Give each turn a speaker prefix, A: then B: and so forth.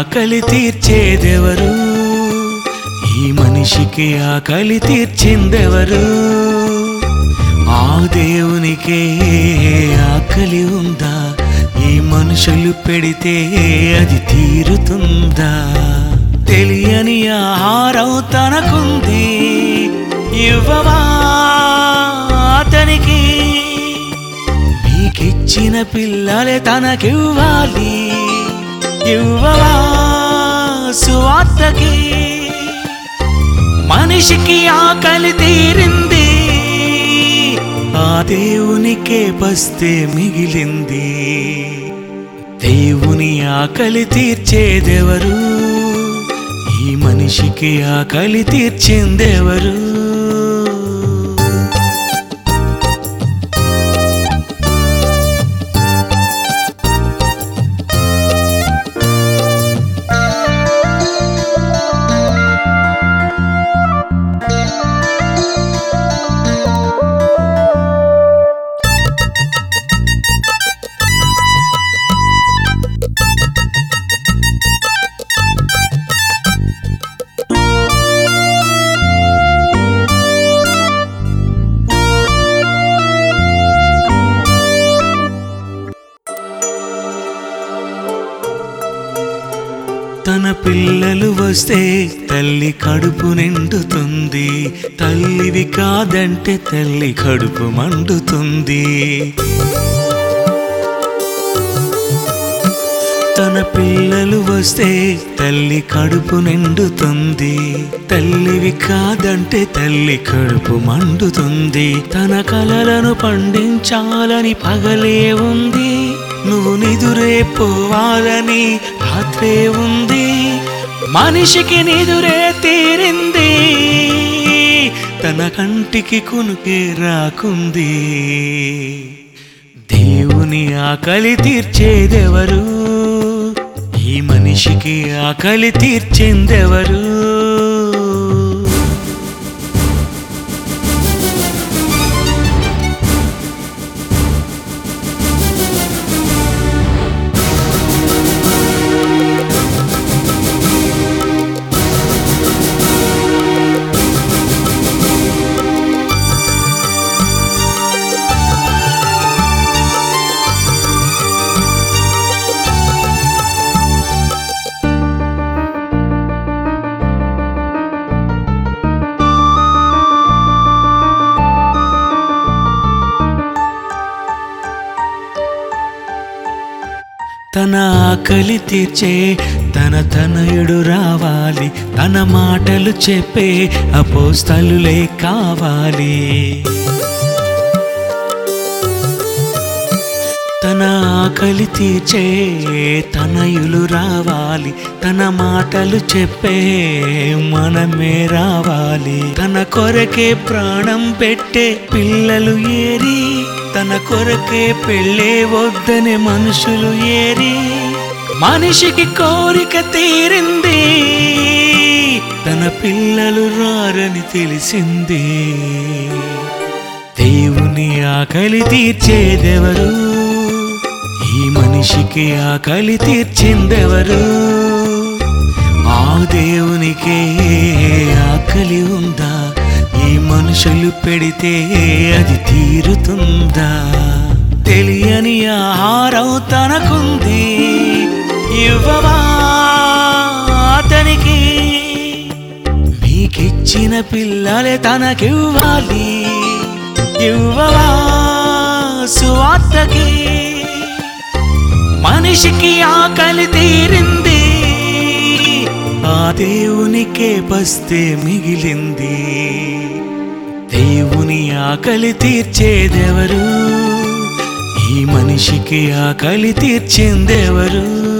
A: ఆకలి తీర్చేదెవరు? ఈ మనిషికి ఆకలి తీర్చిందెవరు? ఆ దేవునికే ఆకలి ఉందా? ఈ మనుషులు పెడితే అది తీరుతుందా? తెలియని ఆహారం తనకుంది. ఇవ్వవా అతనికి? మీకిచ్చిన పిల్లలే తనకివ్వాలి. ఇవ్వవా సువార్తకి. మనిషికి ఆకలి తీరింది ఆ దేవునికే పస్తే మిగిలింది. దేవుని ఆకలి తీర్చేదెవరు? ఈ మనిషికి ఆకలి తీర్చిందెవరు? తన పిల్లలు వస్తే తల్లి కడుపు నిండుతుంది. తల్లివి కాదంటే తల్లి కడుపు మండుతుంది. తన పిల్లలు వస్తే తల్లి కడుపు నిండుతుంది. తల్లివి కాదంటే తల్లి కడుపు మండుతుంది. తన కలలను పండించాలని పగలే ఉంది. నువ్వు నిదురే పోవాలని రాత్రే ఉంది. మనిషికి నిదురే తీరింది. తన కంటికి కునుకే రాకుంది. దేవుని ఆకలి తీర్చేదెవరు? ఈ మనిషికి ఆకలి తీర్చిందెవరు? తన ఆకలి తీర్చే తన తనయుడు రావాలి తన మాటలు చెప్పే అపోస్తలులే కావాలి. తన ఆకలి తీర్చే తనయులు రావాలి తన మాటలు చెప్పే మనమే రావాలి. తన కొరకే ప్రాణం పెట్టే పిల్లలు ఏరి తన కొరకే పెళ్ళే వద్దని మనుషులు ఏరి మనిషికి కోరిక తీరింది. తన పిల్లలు రారని తెలిసింది. దేవుని ఆకలి తీర్చేదెవరు? ఈ మనిషికి ఆకలి తీర్చిందెవరు? ఆ దేవునికే ఆకలి ఉందా? మనుషులు పెడితే అది తీరుతుందా? తెలియని ఆహారం తనకుంది. ఇవ్వవా అతనికి? మీకిచ్చిన పిల్లలే తనకివ్వాలి. ఇవ్వవా సువార్తకి? మనిషికి ఆకలి తీ దేవునికే పస్తే మిగిలింది. దేవుని ఆకలి తీర్చేదెవరు? ఈ మనిషికి ఆకలి తీర్చిందెవరు?